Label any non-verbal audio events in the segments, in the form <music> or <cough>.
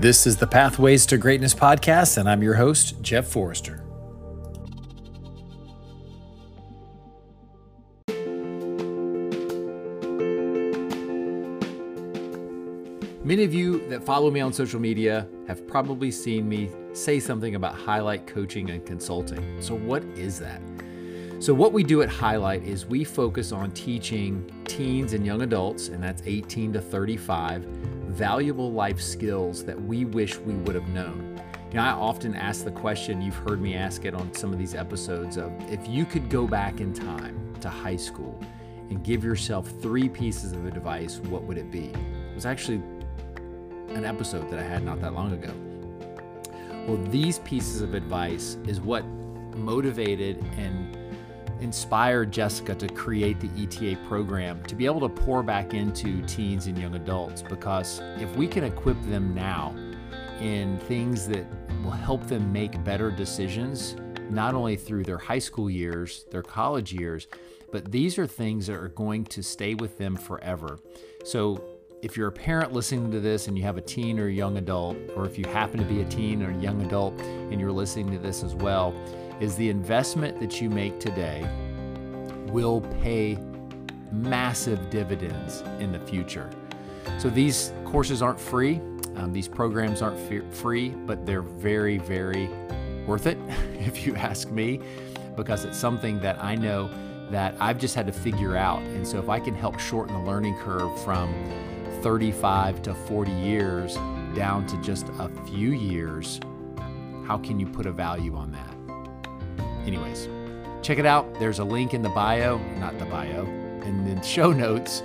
This is the Pathways to Greatness podcast, and I'm your host, Jeff Forrester. Many of you that follow me on social media have probably seen me say something about Hi-Lite Coaching and Consulting. So, what is that? So, what we do at Hi-Lite is we focus on teaching teens and young adults, and that's 18 to 35, valuable life skills that we wish we would have known. You know, I often ask the question, you've heard me ask it on some of these episodes of if you could go back in time to high school and give yourself three pieces of advice, what would it be? It was actually an episode that I had not that long ago. Well, these pieces of advice is what motivated and inspired Jessica to create the ETA program to be able to pour back into teens and young adults because if we can equip them now in things that will help them make better decisions, not only through their high school years, their college years, but these are things that are going to stay with them forever. So if you're a parent listening to this and you have a teen or a young adult, or if you happen to be a teen or a young adult and you're listening to this as well, is the investment that you make today will pay massive dividends in the future. So these courses aren't free. Um, these programs aren't free, but they're very, very worth it, <laughs> if you ask me, because it's something that I know that I've just had to figure out. And so if I can help shorten the learning curve from 35 to 40 years down to just a few years, how can you put a value on that? Anyways, check it out. There's a link in the bio, not the bio, in the <laughs> show notes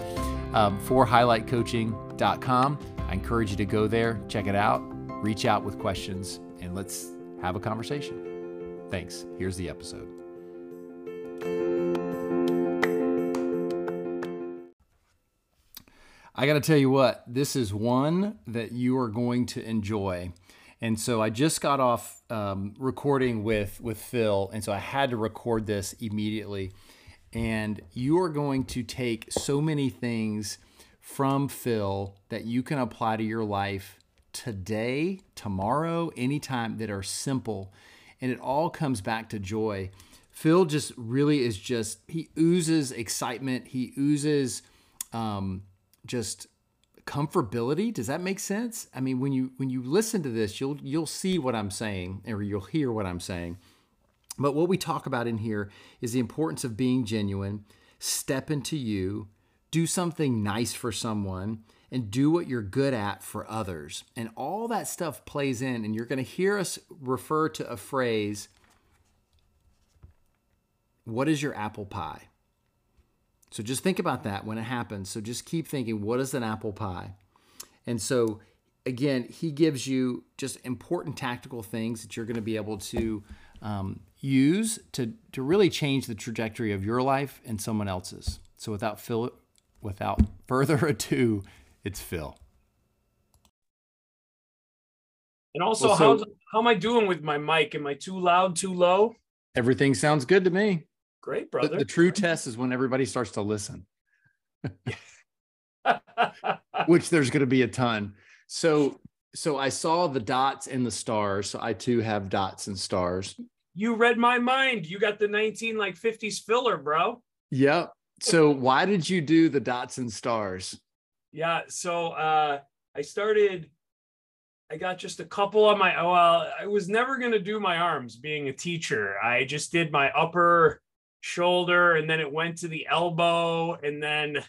um, for highlightcoaching.com. I encourage you to go there, check it out, reach out with questions, and let's have a conversation. Thanks. Here's the episode. I got to tell you what, this is one that you are going to enjoy. And so I just got off um, recording with with Phil, and so I had to record this immediately. And you are going to take so many things from Phil that you can apply to your life today, tomorrow, anytime that are simple. And it all comes back to joy. Phil just really is just, he oozes excitement. He oozes um, just comfortability does that make sense? I mean when you when you listen to this you'll you'll see what i'm saying or you'll hear what i'm saying. But what we talk about in here is the importance of being genuine step into you do something nice for someone and do what you're good at for others. And all that stuff plays in and you're going to hear us refer to a phrase what is your apple pie so just think about that when it happens. So just keep thinking, what is an apple pie? And so again, he gives you just important tactical things that you're going to be able to um, use to to really change the trajectory of your life and someone else's. So without Phil, without <laughs> further ado, it's Phil. And also, well, so, how's how am I doing with my mic? Am I too loud, too low? Everything sounds good to me. Great, brother. The, the true test is when everybody starts to listen, <laughs> which there's going to be a ton. So, so I saw the dots and the stars. So I too have dots and stars. You read my mind. You got the 19 like 50s filler, bro. Yep. So why did you do the dots and stars? Yeah. So uh, I started I got just a couple on my well, I was never gonna do my arms being a teacher. I just did my upper shoulder and then it went to the elbow and then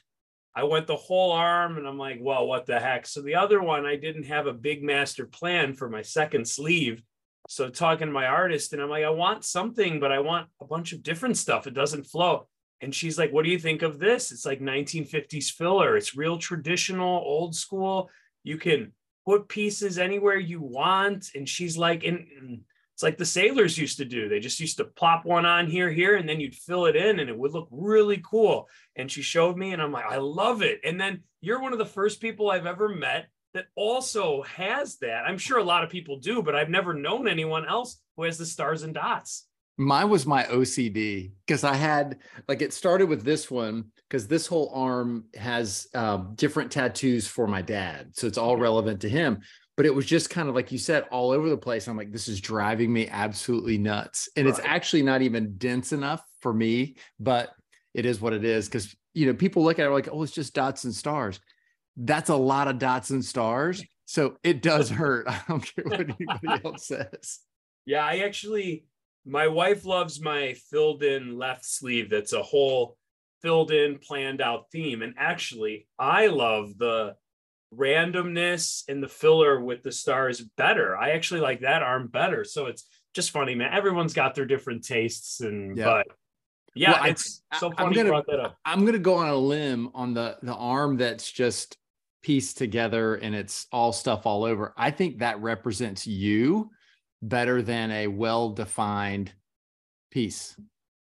I went the whole arm and I'm like, well, what the heck? So the other one, I didn't have a big master plan for my second sleeve. So talking to my artist and I'm like, I want something, but I want a bunch of different stuff. It doesn't flow. And she's like, what do you think of this? It's like 1950s filler. It's real traditional, old school. You can put pieces anywhere you want. And she's like, and it's like the sailors used to do. They just used to plop one on here, here, and then you'd fill it in and it would look really cool. And she showed me, and I'm like, I love it. And then you're one of the first people I've ever met that also has that. I'm sure a lot of people do, but I've never known anyone else who has the stars and dots. Mine was my OCD because I had like it started with this one because this whole arm has um, different tattoos for my dad. So it's all relevant to him. But it was just kind of like you said, all over the place. I'm like, this is driving me absolutely nuts. And right. it's actually not even dense enough for me, but it is what it is. Cause you know, people look at it like, oh, it's just dots and stars. That's a lot of dots and stars. So it does <laughs> hurt. I don't care what anybody <laughs> else says. Yeah, I actually my wife loves my filled in left sleeve that's a whole filled in planned out theme and actually i love the randomness and the filler with the stars better i actually like that arm better so it's just funny man everyone's got their different tastes and yeah. but yeah well, it's I, so funny I'm gonna, brought that up i'm gonna go on a limb on the the arm that's just pieced together and it's all stuff all over i think that represents you better than a well defined piece.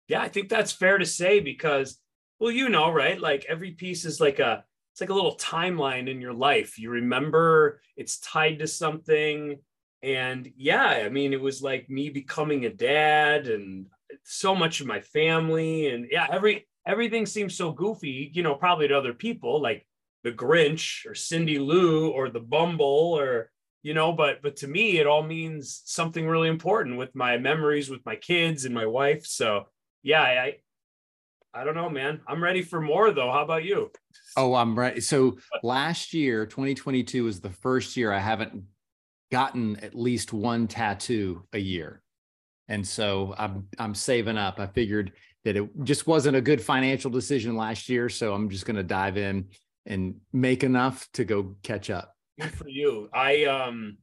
Yeah, I think that's fair to say because, well, you know, right? Like every piece is like a, it's like a little timeline in your life. You remember it's tied to something. And yeah, I mean, it was like me becoming a dad and so much of my family. And yeah, every, everything seems so goofy, you know, probably to other people like the Grinch or Cindy Lou or the Bumble or, you know but but to me it all means something really important with my memories with my kids and my wife so yeah i i don't know man. I'm ready for more though. How about you? Oh i'm ready so last year 2022 was the first year i haven't gotten at least one tattoo a year. And so i'm i'm saving up. I figured that it just wasn't a good financial decision last year so i'm just going to dive in and make enough to go catch up. Good for you. I um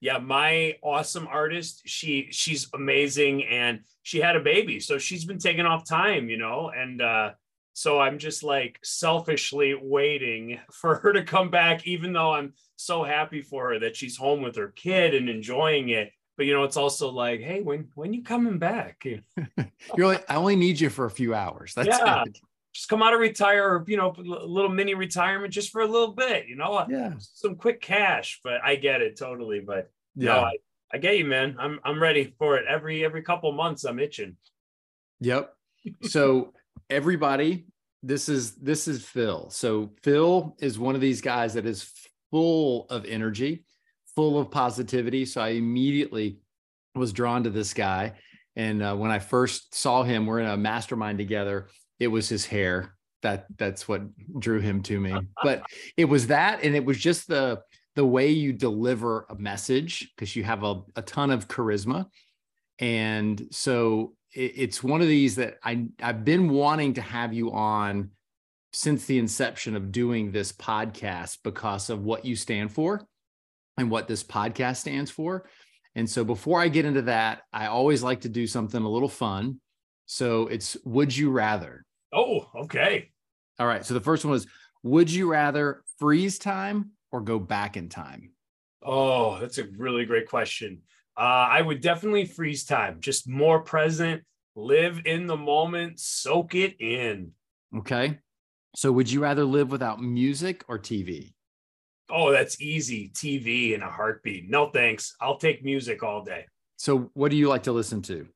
yeah, my awesome artist, she she's amazing and she had a baby. So she's been taking off time, you know, and uh so I'm just like selfishly waiting <laughs> for her to come back even though I'm so happy for her that she's home with her kid and enjoying it. But you know, it's also like, hey, when when you coming back? <laughs> <laughs> You're like, I only need you for a few hours. That's yeah. It just come out of retire, you know, a little mini retirement just for a little bit, you know, yeah, some quick cash. But I get it totally. But yeah, no, I, I get you, man. I'm I'm ready for it. Every every couple months, I'm itching. Yep. So <laughs> everybody, this is this is Phil. So Phil is one of these guys that is full of energy, full of positivity. So I immediately was drawn to this guy. And uh, when I first saw him, we're in a mastermind together it was his hair that that's what drew him to me. <laughs> But it was that and it was just the the way you deliver a message because you have a, a ton of charisma. And so it, it's one of these that i i've been wanting to have you on since the inception of doing this podcast because of what you stand for and what this podcast stands for. And so before i get into that i always like to do something a little fun. So it's would you rather Oh, okay. All right. So the first one was Would you rather freeze time or go back in time? Oh, that's a really great question. Uh, I would definitely freeze time, just more present, live in the moment, soak it in. Okay. So would you rather live without music or TV? Oh, that's easy. TV in a heartbeat. No thanks. I'll take music all day. So what do you like to listen to?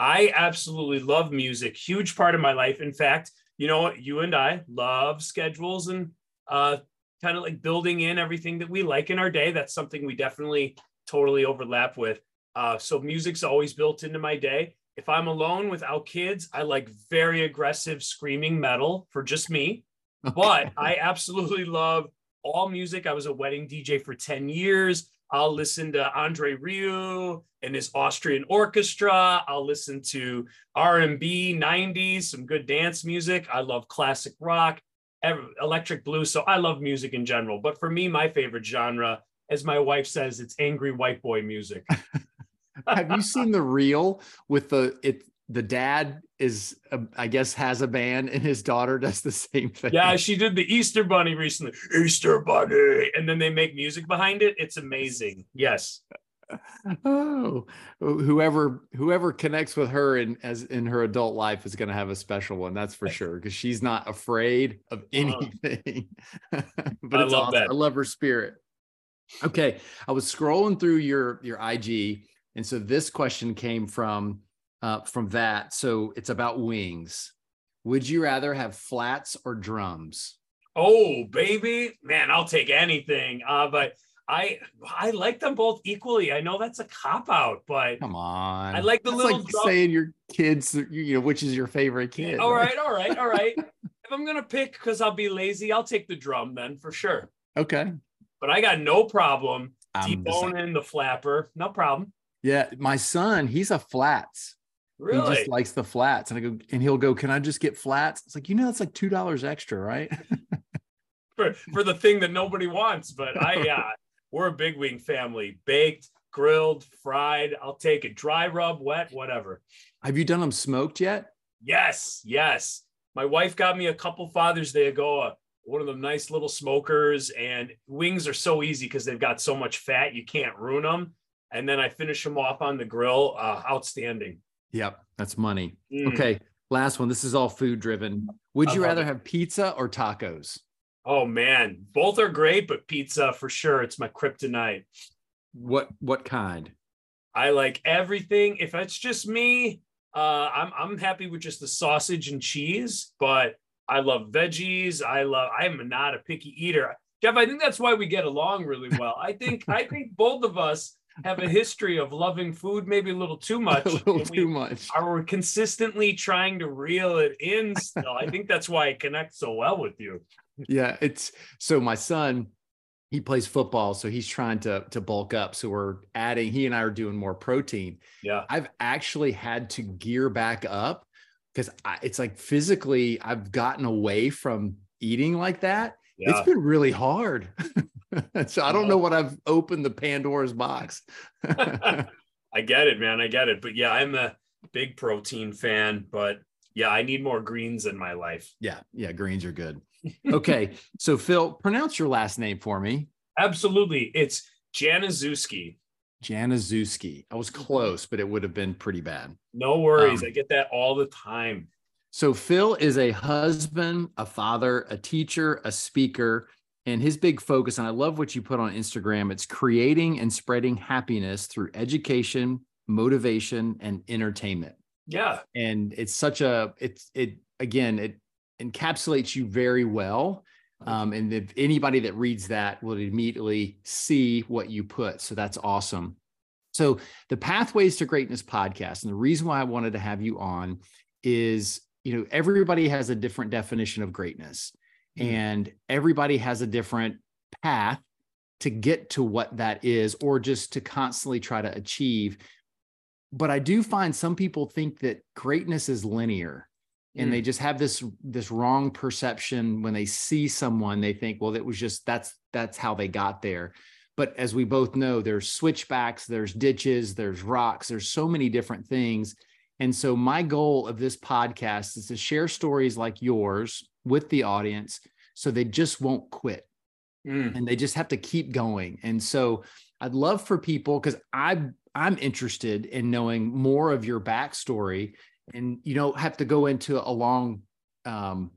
I absolutely love music, huge part of my life. In fact, you know, what? you and I love schedules and uh, kind of like building in everything that we like in our day. That's something we definitely totally overlap with. Uh, so music's always built into my day. If I'm alone without kids, I like very aggressive screaming metal for just me. <laughs> But I absolutely love all music. I was a wedding DJ for 10 years. I'll listen to Andre Rieu and his Austrian orchestra. I'll listen to R&B, 90s, some good dance music. I love classic rock, electric blues. So I love music in general. But for me, my favorite genre, as my wife says, it's angry white boy music. <laughs> Have you seen the reel with the it the dad is uh, i guess has a band and his daughter does the same thing. Yeah she did the easter bunny recently. Easter bunny! And then they make music behind it. It's amazing. Yes. Oh whoever whoever connects with her in as in her adult life is going to have a special one that's for sure because she's not afraid of uh-huh. anything. <laughs> But I love awesome. that. I love her spirit. Okay i was scrolling through your your ig and so this question came from uh, from that. So it's about wings. Would you rather have flats or drums? Oh, baby, man, I'll take anything. Uh, but I I like them both equally. I know that's a cop out, but come on. I like the that's little like drum- saying your kids, you know, which is your favorite kid. All right, all right, all right. <laughs> if I'm gonna pick because I'll be lazy, I'll take the drum then for sure. Okay. But I got no problem I'm the. The flapper. No problem. Yeah, my son, he's a flats. He just likes the flats. And I go, and he'll go, Can I just get flats? It's like, you know, it's like two dollars extra, right? <laughs> for, for the thing that nobody wants. But I <laughs> yeah, we're a big wing family. Baked, grilled, fried. I'll take it. Dry rub, wet, whatever. Have you done them smoked yet? Yes, yes. My wife got me a couple Father's Day ago, uh, one of the nice little smokers, and wings are so easy because they've got so much fat, you can't ruin them. And then I finish them off on the grill. Uh, outstanding. Yep, that's money. Mm. Okay, last one. This is all food driven. Would you rather it. have pizza or tacos? Oh man, both are great, but pizza for sure. It's my kryptonite. What what kind? I like everything. If it's just me, uh, I'm I'm happy with just the sausage and cheese. But I love veggies. I love. I'm not a picky eater, Jeff. I think that's why we get along really well. I think I <laughs> think both of us have a history of loving food, maybe a little too <laughs> much. a little and we too much. Are we consistently trying to reel it in still. I think that's why I connect so well with you. Yeah, it's so my son, he plays football, so he's trying to to bulk up. So we're adding, he and I are doing more protein. Yeah. I've actually had to gear back up because it's like physically I've gotten away from eating like that. Yeah. It's been really hard. <laughs> so I don't know what I've opened the Pandora's box. <laughs> I get it, man. I get it. But yeah, I'm a big protein fan, but yeah, I need more greens in my life. yeah, yeah, greens are good. Okay, <laughs> so Phil, pronounce your last name for me. Absolutely. It's Januszewski. Januszewski. I was close, but it would have been pretty bad. No worries. Um, I get that all the time. So Phil is a husband, a father, a teacher, a speaker, and his big focus, and I love what you put on Instagram, it's creating and spreading happiness through education, motivation, and entertainment. Yeah. And it's such a it's it again, it encapsulates you very well. Um, and if anybody that reads that will immediately see what you put. So that's awesome. So the Pathways to Greatness podcast, and the reason why I wanted to have you on is, you know, everybody has a different definition of greatness, Mhm. and everybody has a different path to get to what that is, or just to constantly try to achieve. But I do find some people think that greatness is linear and they just have this this wrong perception when they see someone they think well that was just that's that's how they got there but as we both know there's switchbacks there's ditches there's rocks there's so many different things and so my goal of this podcast is to share stories like yours with the audience so they just won't quit Mm. and they just have to keep going. And so I'd love for people because I'm I'm interested in knowing more of your backstory, and you don't have to go into a long, um,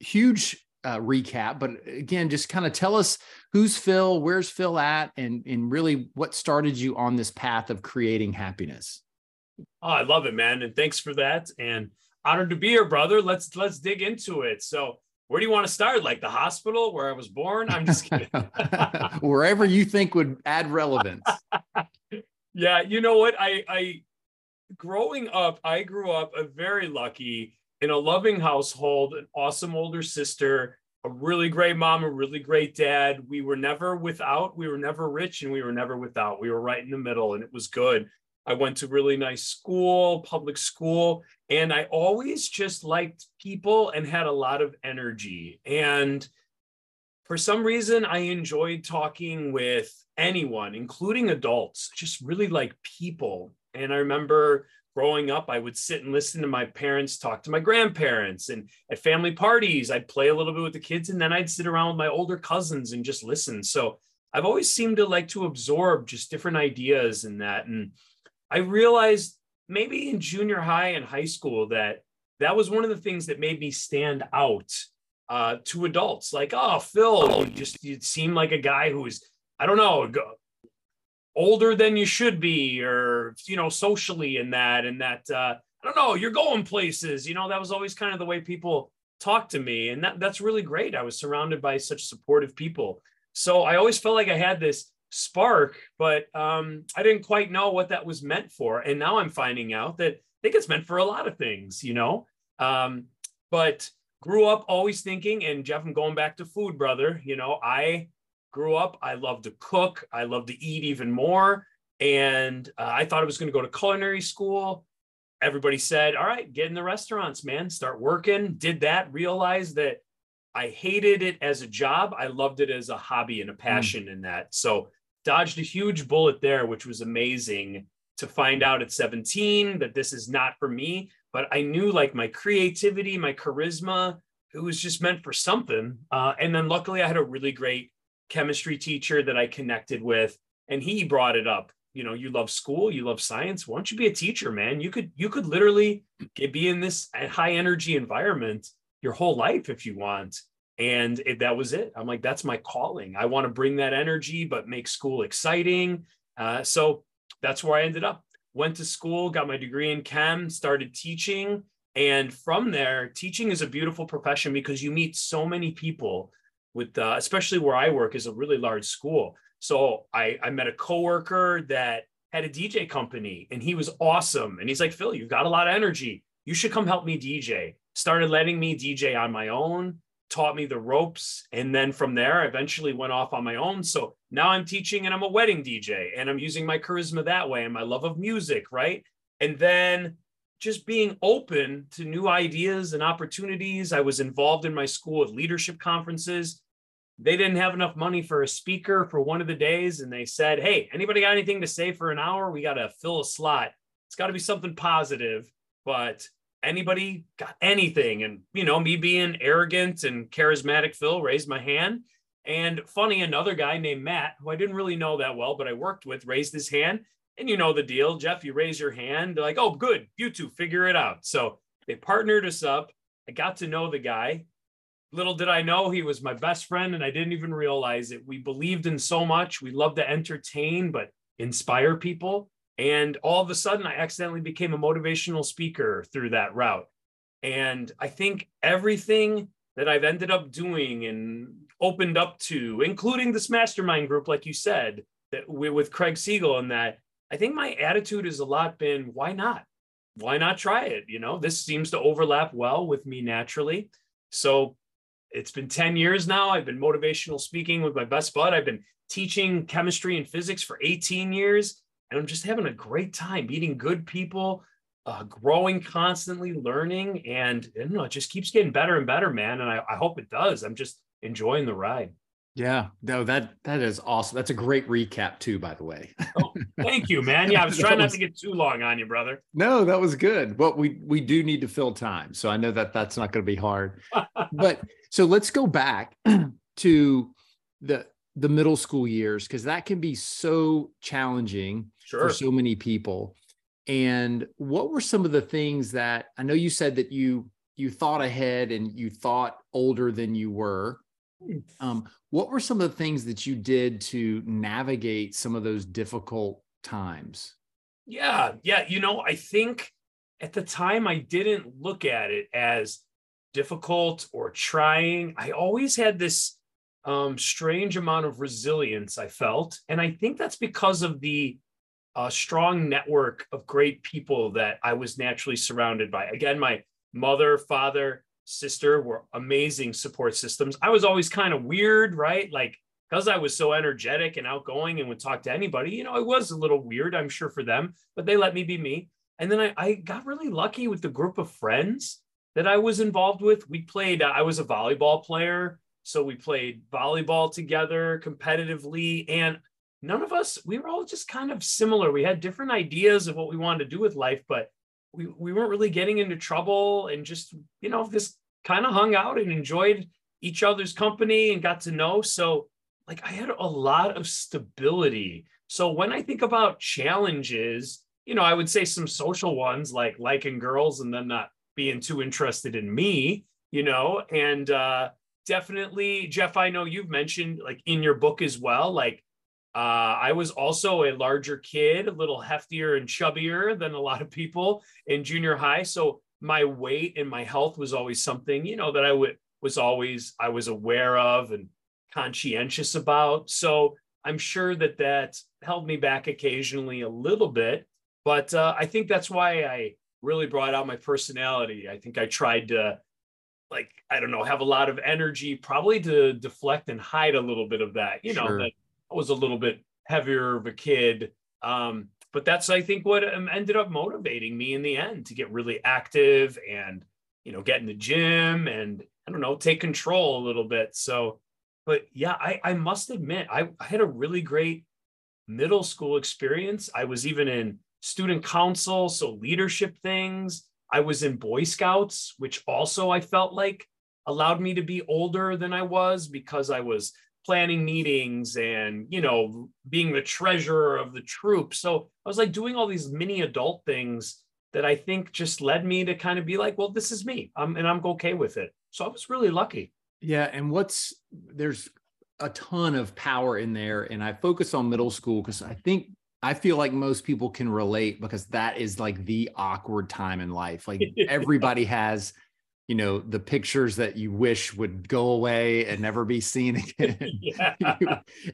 huge uh, recap. But again, just kind of tell us who's Phil, where's Phil at, and and really what started you on this path of creating happiness. Oh, I love it, man. And thanks for that. And honored to be here, brother. Let's let's dig into it. So where do you want to start? Like the hospital where I was born? I'm just kidding. <laughs> Wherever you think would add relevance. <laughs> yeah, you know what? I I growing up, I grew up a very lucky in a loving household, an awesome older sister, a really great mom, a really great dad. We were never without, we were never rich and we were never without. We were right in the middle and it was good. I went to really nice school, public school, and I always just liked people and had a lot of energy. And for some reason, I enjoyed talking with anyone, including adults, just really like people. And I remember growing up, I would sit and listen to my parents talk to my grandparents. And at family parties, I'd play a little bit with the kids and then I'd sit around with my older cousins and just listen. So I've always seemed to like to absorb just different ideas and that. And I realized maybe in junior high and high school that that was one of the things that made me stand out uh, to adults. Like, oh, Phil, you just you seem like a guy who's, I don't know, older than you should be, or you know, socially in that, and that uh, I don't know, you're going places. You know, that was always kind of the way people talked to me, and that that's really great. I was surrounded by such supportive people, so I always felt like I had this spark, but um, I didn't quite know what that was meant for. And now I'm finding out that I think it's meant for a lot of things, you know. Um, but grew up always thinking, and Jeff, I'm going back to food, brother. You know, I grew up, I love to cook, I love to eat even more. And uh, I thought I was going to go to culinary school. Everybody said, All right, get in the restaurants, man, start working. Did that, realized that I hated it as a job. I loved it as a hobby and a hmm. passion mm. in that. So dodged a huge bullet there, which was amazing to find out at 17 that this is not for me. But I knew like my creativity, my charisma, it was just meant for something. Uh, and then luckily, I had a really great chemistry teacher that I connected with, and he brought it up. You know, you love school, you love science. Why don't you be a teacher, man? You could you could literally be in this high energy environment your whole life if you want and it, that was it. I'm like that's my calling. I want to bring that energy but make school exciting. Uh, so that's where i ended up. Went to school got my degree in chem started teaching. And from there teaching is a beautiful profession because you meet so many people with uh, especially where i work is a really large school. So I, I met a coworker that had a dj company and he was awesome. And he's like phil you've got a lot of energy. You should come help me dj started letting me DJ on my own, taught me the ropes. And then from there, I eventually went off on my own. So now I'm teaching and I'm a wedding DJ and I'm using my charisma that way and my love of music, right? And then just being open to new ideas and opportunities. I was involved in my school with leadership conferences. They didn't have enough money for a speaker for one of the days. And they said, Hey, anybody got anything to say for an hour? We got to fill a slot. It's got to be something positive. But anybody got anything? And, you know, me being arrogant and charismatic Phil raised my hand. And funny, another guy named Matt, who I didn't really know that well, but I worked with, raised his hand. And you know the deal, Jeff, you raise your hand. They're like, oh, good, you two figure it out. So they partnered us up. I got to know the guy. Little did I know he was my best friend, and I didn't even realize it. We believed in so much. We love to entertain, but inspire people. And all of a sudden, I accidentally became a motivational speaker through that route. And I think everything that I've ended up doing and opened up to, including this mastermind group, like you said, that we with Craig Siegel and that, I think my attitude has a lot been, why not? Why not try it? You know, this seems to overlap well with me naturally. So it's been 10 years now. I've been motivational speaking with my best bud. I've been teaching chemistry and physics for 18 years and I'm just having a great time meeting good people, uh, growing constantly, learning, and you know, it just keeps getting better and better, man. And I, I hope it does. I'm just enjoying the ride. Yeah, no, that that is awesome. That's a great recap too, by the way. oh, thank you, man. Yeah, I was <laughs> trying was, not to get too long on you, brother. No, that was good. But we we do need to fill time, so I know that that's not going to be hard. <laughs> but so let's go back <clears throat> to the the middle school years because that can be so challenging sure. for so many people. And what were some of the things that I know you said that you you thought ahead and you thought older than you were. Um, what were some of the things that you did to navigate some of those difficult times? Yeah, yeah. You know, I think at the time I didn't look at it as difficult or trying. I always had this um, strange amount of resilience I felt. And I think that's because of the uh, strong network of great people that I was naturally surrounded by. Again, my mother, father, sister were amazing support systems. I was always kind of weird, right? Like, because I was so energetic and outgoing and would talk to anybody, you know, I was a little weird, I'm sure, for them, but they let me be me. And then I, I got really lucky with the group of friends that I was involved with. We played, I was a volleyball player. So we played volleyball together competitively. And none of us, we were all just kind of similar. We had different ideas of what we wanted to do with life, but we, we weren't really getting into trouble and just, you know, just kind of hung out and enjoyed each other's company and got to know. So, like, I had a lot of stability. So, when I think about challenges, you know, I would say some social ones like liking girls and then not being too interested in me, you know, and, uh, definitely, Jeff, I know you've mentioned like in your book as well, like uh, I was also a larger kid, a little heftier and chubbier than a lot of people in junior high. So my weight and my health was always something, you know, that I would was always I was aware of and conscientious about. So I'm sure that that held me back occasionally a little bit, but uh, I think that's why I really brought out my personality. I think I tried to, like, I don't know, have a lot of energy, probably to deflect and hide a little bit of that. You know, Sure. that was a little bit heavier of a kid. Um, but that's, I think, what um, ended up motivating me in the end to get really active and, you know, get in the gym and, I don't know, take control a little bit. So, but yeah, I, I must admit, I, I had a really great middle school experience. I was even in student council, so leadership things. I was in Boy Scouts, which also I felt like allowed me to be older than I was because I was planning meetings and, you know, being the treasurer of the troop. So I was like doing all these mini adult things that I think just led me to kind of be like, well, this is me. I'm, and I'm okay with it. So I was really lucky. Yeah, and what's there's a ton of power in there, and I focus on middle school because I think I feel like most people can relate because that is like the awkward time in life. Like <laughs> everybody has, you know, the pictures that you wish would go away and never be seen <laughs> again. <laughs> yeah.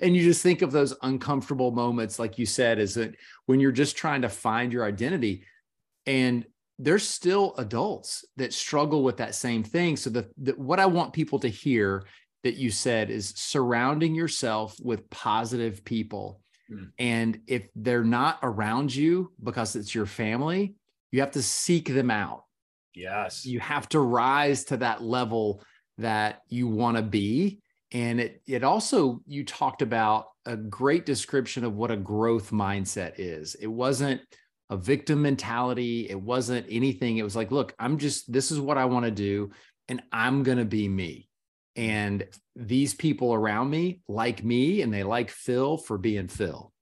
and you just think of those uncomfortable moments, like you said, is that when you're just trying to find your identity, and there's still adults that struggle with that same thing. So the, the what I want people to hear that you said is surrounding yourself with positive people. Mm. And if they're not around you because it's your family, you have to seek them out. Yes. You have to rise to that level that you want to be. And it it also you talked about a great description of what a growth mindset is. It wasn't a victim mentality. It wasn't anything. It was like, look, I'm just, this is what I want to do, and I'm going to be me. And these people around me like me, and they like Phil for being Phil.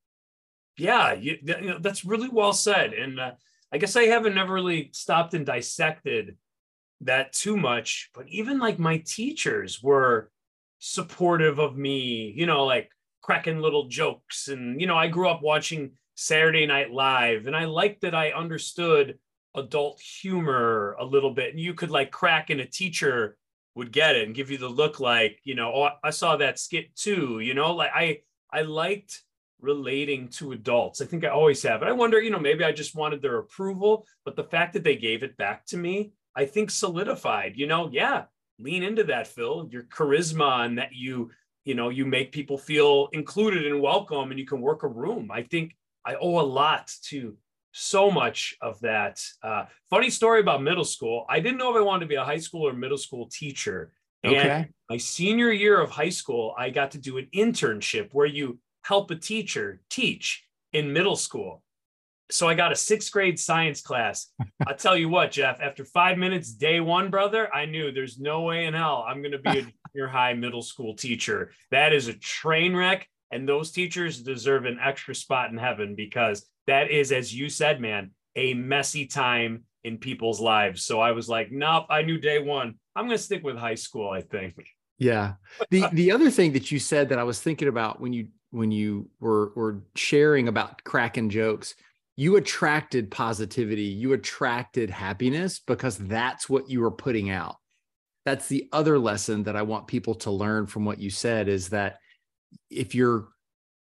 Yeah, you, you know, that's really well said. And uh, I guess I haven't never really stopped and dissected that too much. But even like my teachers were supportive of me, you know, like cracking little jokes. And, you know, I grew up watching Saturday Night Live, and I liked that I understood adult humor a little bit. And you could like crack, and a teacher would get it and give you the look like, you know, oh, I saw that skit too, you know, like I, I liked relating to adults. I think I always have. And I wonder, you know, maybe I just wanted their approval, but the fact that they gave it back to me, I think solidified, you know, yeah, lean into that, Phil, your charisma and that you, you know, you make people feel included and welcome and you can work a room. I think I owe a lot to so much of that. Uh, funny story about middle school. I didn't know if I wanted to be a high school or middle school teacher. And Okay. my senior year of high school, I got to do an internship where you help a teacher teach in middle school. So I got a sixth grade science class. I'll tell you what, Jeff, after five minutes, day one, brother, I knew there's no way in hell I'm going to be a <laughs> junior high middle school teacher. That is a train wreck. And those teachers deserve an extra spot in heaven because that is, as you said, man, a messy time in people's lives. So I was like, nope, I knew day one. I'm going to stick with high school, I think. Yeah. The the other thing that you said that I was thinking about when you when you were were sharing about cracking jokes, you attracted positivity, you attracted happiness because that's what you were putting out. That's the other lesson that I want people to learn from what you said is that if you're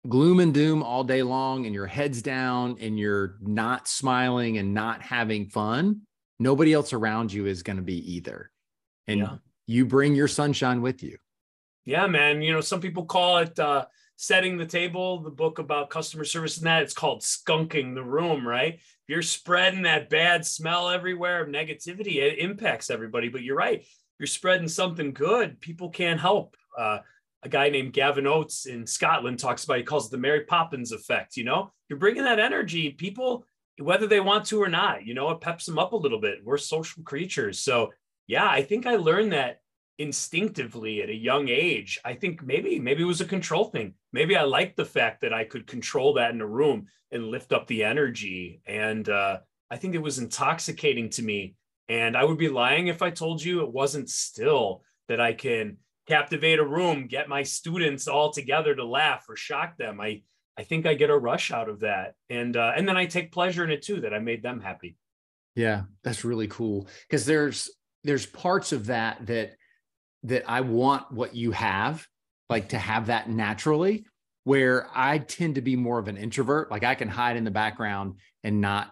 gloom and doom all day long and your head's down and you're not smiling and not having fun, nobody else around you is going to be either. And Yeah. you bring your sunshine with you. Yeah, man. You know, some people call it uh, setting the table, the book about customer service and that. It's called skunking the room, right? If you're spreading that bad smell everywhere of negativity, it impacts everybody. But you're right. You're spreading something good, people can't help. Uh, a guy named Gavin Oattes in Scotland talks about, he calls it the Mary Poppins effect. You know, you're bringing that energy, people, whether they want to or not, you know, it peps them up a little bit. We're social creatures. So, yeah, I think I learned that instinctively at a young age. I think maybe maybe it was a control thing. Maybe I liked the fact that I could control that in a room and lift up the energy. And uh, I think it was intoxicating to me. And I would be lying if I told you it wasn't still that I can captivate a room, get my students all together to laugh or shock them. I I think I get a rush out of that, and uh, and then I take pleasure in it too that I made them happy. Yeah, that's really cool because there's there's parts of that that that I want what you have, like to have that naturally. where I tend to be more of an introvert. Like I can hide in the background and not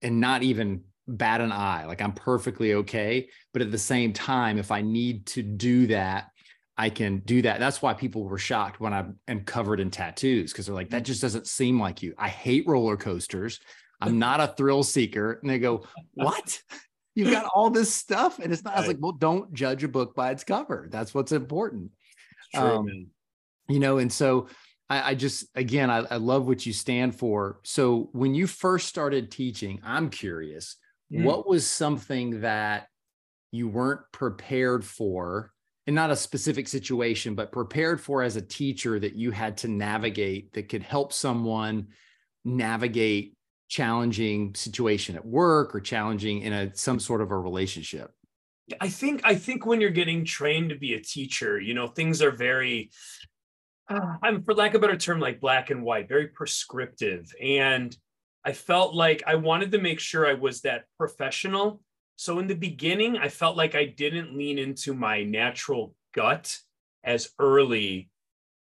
and not even bat an eye. Like I'm perfectly okay. But at the same time, if I need to do that, I can do that. That's why people were shocked when I am covered in tattoos because they're like, that just doesn't seem like you. I hate roller coasters. I'm not a thrill seeker. And they go, <laughs> What? You've got all this stuff. And it's not, I was like, Well, don't judge a book by its cover. That's what's important. True, um, you know, and so I, I just, again, I, I love what you stand for. So when you first started teaching, I'm curious, mm. what was something that you weren't prepared for? and not a specific situation, but prepared for as a teacher that you had to navigate that could help someone navigate challenging situation at work or challenging in a some sort of a relationship? I think I think when you're getting trained to be a teacher, you know, things are very uh, I'm for lack of a better term like black and white, very prescriptive and I felt like I wanted to make sure I was that professional so in the beginning, I felt like I didn't lean into my natural gut as early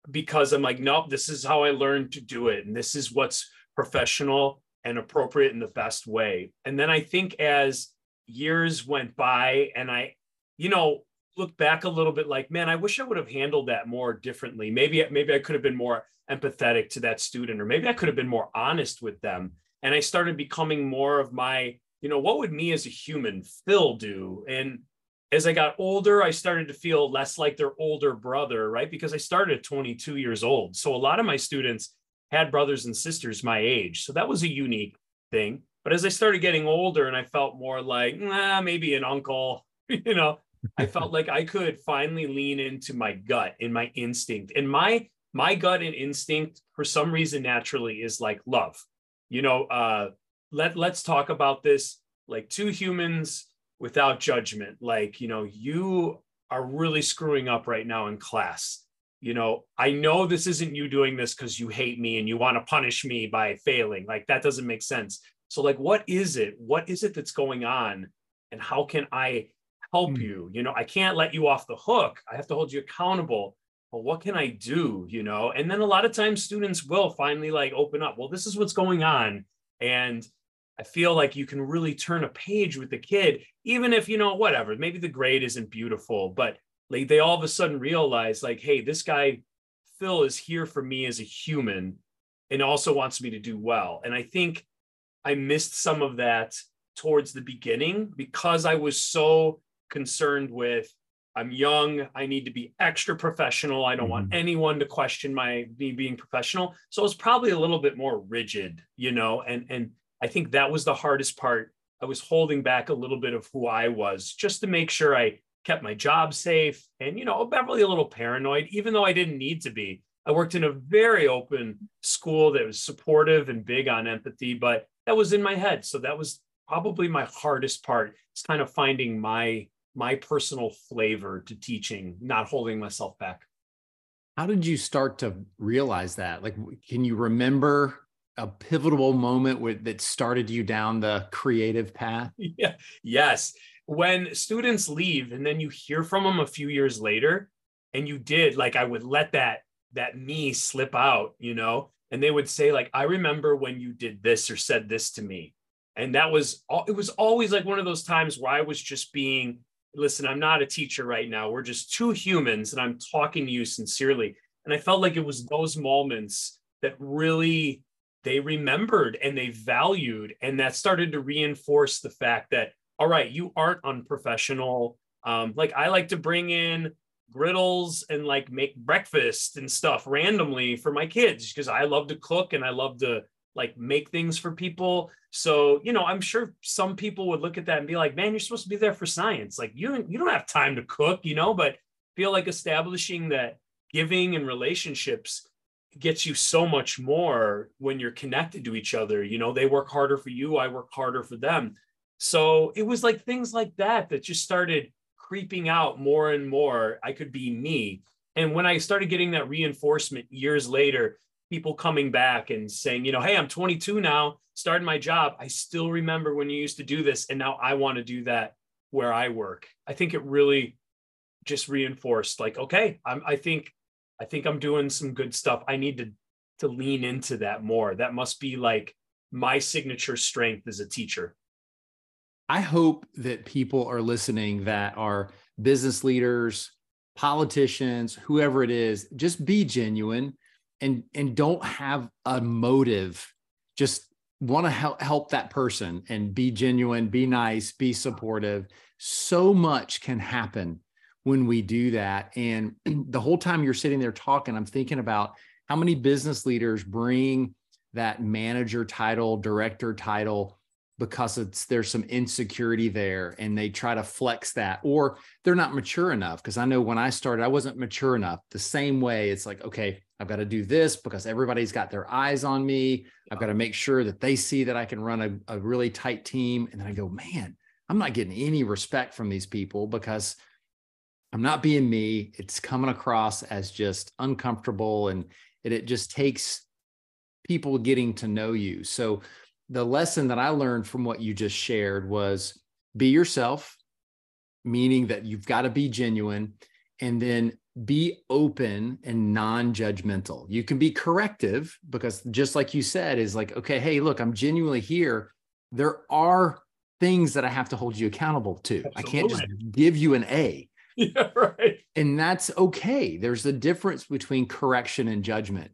because I'm like, nope, this is how I learned to do it. And this is what's professional and appropriate in the best way. And then I think as years went by and I, you know, look back a little bit like, man, I wish I would have handled that more differently. Maybe, maybe I could have been more empathetic to that student, or maybe I could have been more honest with them. And I started becoming more of my you know, what would me as a human Phil do? And as I got older, I started to feel less like their older brother, right? Because I started at 22 years old. So a lot of my students had brothers and sisters my age. So that was a unique thing. But as I started getting older and I felt more like, nah, maybe an uncle, <laughs> you know, I felt like I could finally lean into my gut and my instinct. And my my gut and instinct, for some reason, naturally is like love. You know, uh, let let's talk about this like two humans without judgment like you know you are really screwing up right now in class you know i know this isn't you doing this because you hate me and you want to punish me by failing. Like that doesn't make sense. So like what is it? What is it that's going on? And how can i help mm. you? You know i can't let you off the hook. I have to hold you accountable. Well what can i do you know? And then a lot of times students will finally like open up. Well this is what's going on. And I feel like you can really turn a page with the kid, even if, you know, whatever, maybe the grade isn't beautiful, but like they all of a sudden realize, like, hey, this guy, Phil, is here for me as a human and also wants me to do well. And I think I missed some of that towards the beginning because I was so concerned with I'm young. I need to be extra professional. I don't mm-hmm. want anyone to question my me being professional. So it's probably a little bit more rigid, you know, and and I think that was the hardest part. I was holding back a little bit of who I was just to make sure I kept my job safe and, you know, Beverly a little paranoid, even though I didn't need to be. I worked in a very open school that was supportive and big on empathy, but that was in my head. So that was probably my hardest part. It's kind of finding my my personal flavor to teaching, not holding myself back. How did you start to realize that? Like, can you remember a pivotal moment with, that started you down the creative path? <laughs> Yeah. Yes. When students leave and then you hear from them a few years later, and you did like I would let that that me slip out, you know, and they would say like I remember when you did this or said this to me, and that was all it was always like one of those times where I was just being listen, I'm not a teacher right now. We're just two humans, and I'm talking to you sincerely. And I felt like it was those moments that really they remembered and they valued and that started to reinforce the fact that all right you aren't unprofessional um, like i like to bring in griddles and like make breakfast and stuff randomly for my kids because i love to cook and i love to like make things for people so you know i'm sure some people would look at that and be like man you're supposed to be there for science like you you don't have time to cook you know but feel like establishing that giving and relationships gets you so much more when you're connected to each other. You know, they work harder for you, I work harder for them. So it was like things like that that just started creeping out more and more. I could be me. And when I started getting that reinforcement years later, people coming back and saying, you know, hey, I'm 22 now, starting my job. I still remember when you used to do this. And now I want to do that where I work. I think it really just reinforced like, okay, I'm, I think I think I'm doing some good stuff. I need to to lean into that more. That must be like my signature strength as a teacher. I hope that people are listening that are business leaders, politicians, whoever it is, just be genuine and and don't have a motive. Just want to help help that person and be genuine, be nice, be supportive. So much can happen when we do that. And <clears throat> the whole time you're sitting there talking, I'm thinking about how many business leaders bring that manager title, director title because it's there's some insecurity there and they try to flex that or they're not mature enough because I know when I started I wasn't mature enough. The same way it's like okay, I've got to do this because everybody's got their eyes on me. I've got to make sure that they see that I can run a, a really tight team and then I go, "Man, I'm not getting any respect from these people because I'm not being me. It's coming across as just uncomfortable and it, it just takes people getting to know you." So the lesson that I learned from what you just shared was be yourself, meaning that you've got to be genuine and then be open and non-judgmental. You can be corrective because just like you said is like okay, hey, look, I'm genuinely here. There are things that I have to hold you accountable to. Absolutely. I can't just give you an A. <laughs> Yeah, right. And that's okay. There's a difference between correction and judgment.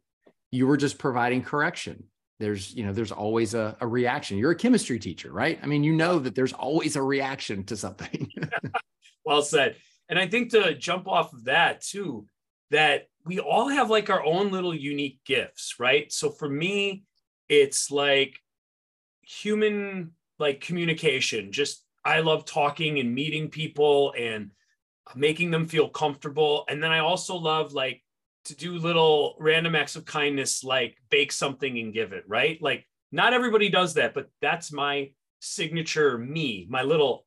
You were just providing correction there's you know there's always a, a reaction. You're a chemistry teacher right? I mean you know that there's always a reaction to something. <laughs> Well said. And i think to jump off of that too that we all have like our own little unique gifts right? So for me it's like human like communication. Just i love talking and meeting people and making them feel comfortable. And then i also love like to do little random acts of kindness like bake something and give it, right? Like not everybody does that, but that's my signature me, my little,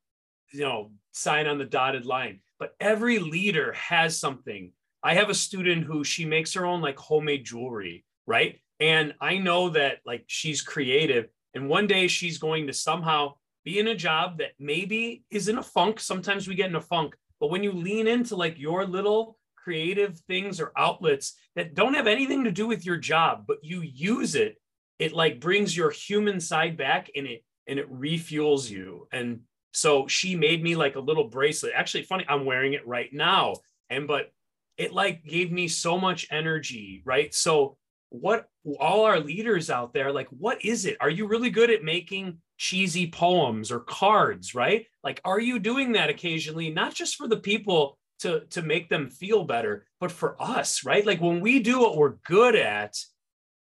you know, sign on the dotted line. But every leader has something. I have a student who she makes her own like homemade jewelry, right? And I know that like she's creative and one day she's going to somehow be in a job that maybe is in a funk. Sometimes we get in a funk, but when you lean into like your little creative things or outlets that don't have anything to do with your job, but you use it, it like brings your human side back and it and it refuels you. And so she made me like a little bracelet. Actually, funny, I'm wearing it right now. And but it like gave me so much energy, right? So what all our leaders out there, like, what is it? Are you really good at making cheesy poems or cards, right? Like, are you doing that occasionally, not just for the people to to make them feel better. But for us right? Like when we do what we're good at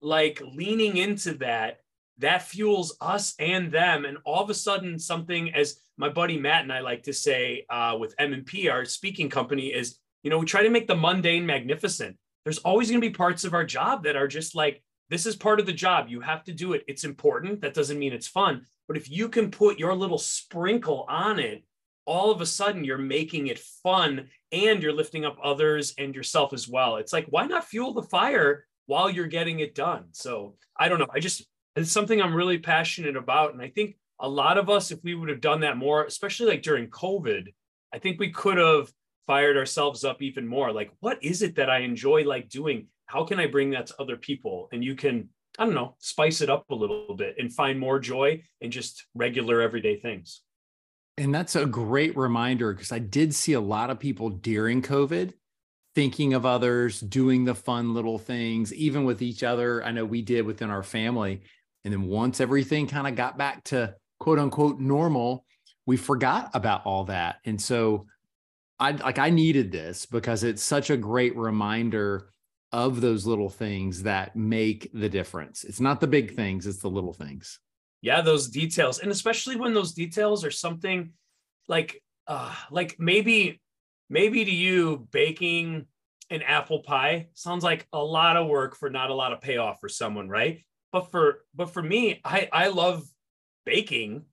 like leaning into that that fuels us and them. And all of a sudden something as my buddy matt and i like to say uh, with m&p our speaking company is you know we try to make the mundane magnificent. There's always going to be parts of our job that are just like this is part of the job. You have to do it. It's important. That doesn't mean it's fun. But if you can put your little sprinkle on it all of a sudden you're making it fun and you're lifting up others and yourself as well. It's like, why not fuel the fire while you're getting it done? So I don't know. I just, it's something I'm really passionate about. And I think a lot of us, if we would have done that more, especially like during COVID, I think we could have fired ourselves up even more. Like, what is it that I enjoy like doing? How can I bring that to other people? And you can, I don't know, spice it up a little bit and find more joy in just regular everyday things. And that's a great reminder because I did see a lot of people during COVID thinking of others, doing the fun little things, even with each other. I know we did within our family. And then once everything kind of got back to quote unquote normal, we forgot about all that. And so I like I needed this because it's such a great reminder of those little things that make the difference. It's not the big things, it's the little things yeah those details. And especially when those details are something like uh like maybe maybe to you baking an apple pie sounds like a lot of work for not a lot of payoff for someone right? But for but for me i i love baking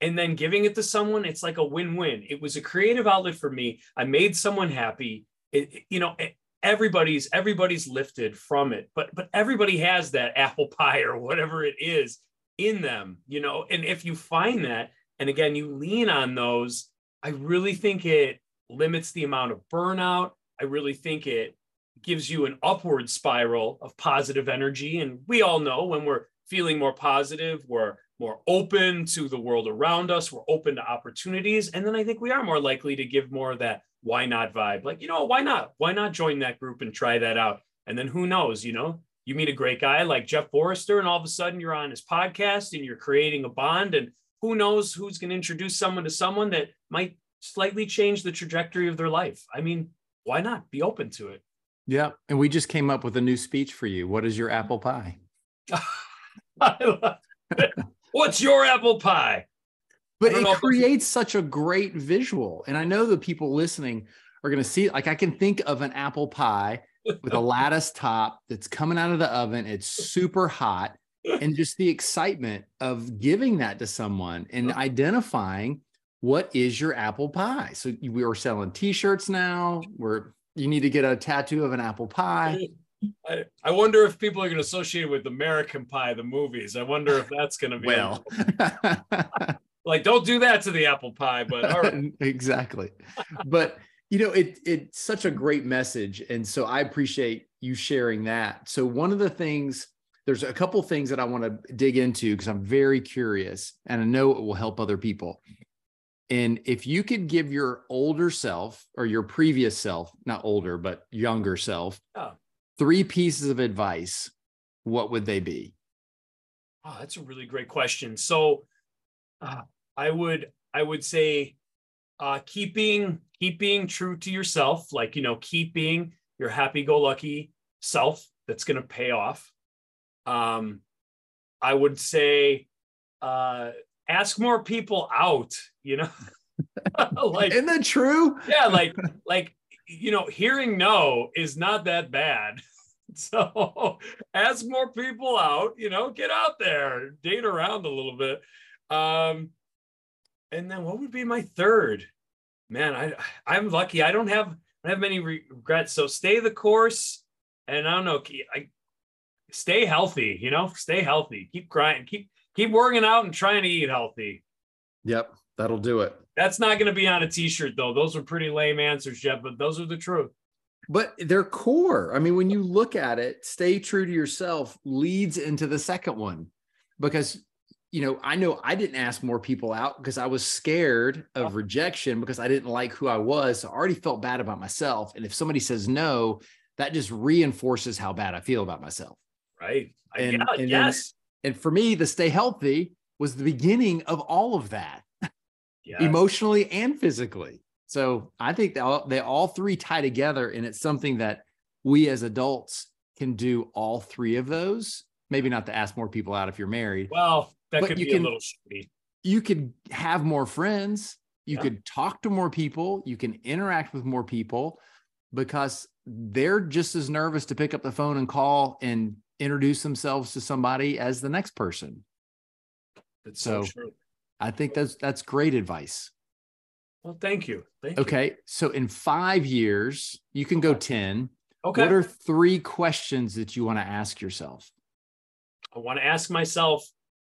and then giving it to someone it's like a win-win. It was a creative outlet for me. I made someone happy. It, you know everybody's everybody's lifted from it but but everybody has that <laughs> apple pie or whatever it is in them, you know. And if you find that, and again, you lean on those, I really think it limits the amount of burnout. I really think it gives you an upward spiral of positive energy. And we all know when we're feeling more positive, we're more open to the world around us, we're open to opportunities. And then I think we are more likely to give more of that why not vibe. Like, you know, why not? Why not join that group and try that out? And then who knows, you know, you meet a great guy like Jeff Forrester, and all of a sudden you're on his podcast and you're creating a bond. And who knows who's going to introduce someone to someone that might slightly change the trajectory of their life. I mean, why not be open to it? Yeah. And we just came up with a new speech for you. What is your apple pie? <laughs> What's your apple pie? But it creates such a great visual. And I know the people listening are going to see, like, I can think of an apple pie with a lattice top that's coming out of the oven. It's super hot. And just the excitement of giving that to someone and identifying what is your apple pie. So we are selling t-shirts now. We're you need to get a tattoo of an apple pie. I, I wonder if people are going to associate with American Pie, the movies. I wonder if that's going to be well. like, don't do that to the apple pie, but <laughs> exactly. But you know, it it's such a great message, and so I appreciate you sharing that. So one of the things, there's a couple things that I want to dig into because I'm very curious, and I know it will help other people. And if you could give your older self or your previous self, not older, but younger self, oh. three pieces of advice, what would they be? Oh, that's a really great question. So uh, I would I would say uh, keeping keeping true to yourself, like you know, keep being your happy-go-lucky self that's going to pay off. Um, I would say uh, ask more people out you know? <laughs> Like isn't that true? yeah like like you know hearing no is not that bad. <laughs> So ask more people out you know get out there date around a little bit. Um and then what would be my third man i i'm lucky i don't have I have many regrets so stay the course and i don't know I, stay healthy you know stay healthy keep grinding keep keep working out and trying to eat healthy. Yep, that'll do it. That's not going to be on a t-shirt though. Those are pretty lame answers, Jeff, but those are the truth. But they're core. I mean, when you look at it, stay true to yourself leads into the second one because you know, I know I didn't ask more people out because I was scared of oh. rejection because I didn't like who I was. So I already felt bad about myself. And if somebody says no, that just reinforces how bad I feel about myself. Right. And, yeah, and yes. And for me, the stay healthy was the beginning of all of that, <laughs> yes. emotionally and physically. So I think they all, they all three tie together, and it's something that we as adults can do all three of those. Maybe not to ask more people out if you're married. Well, that could you be can, a little shitty. You could have more friends. You yeah. could talk to more people. You can interact with more people because they're just as nervous to pick up the phone and call and introduce themselves to somebody as the next person. That's so, so. I think that's that's great advice. Well, thank you. Thank okay. You. So in five years, you can go 10. Okay. What are three questions that you want to ask yourself? I want to ask myself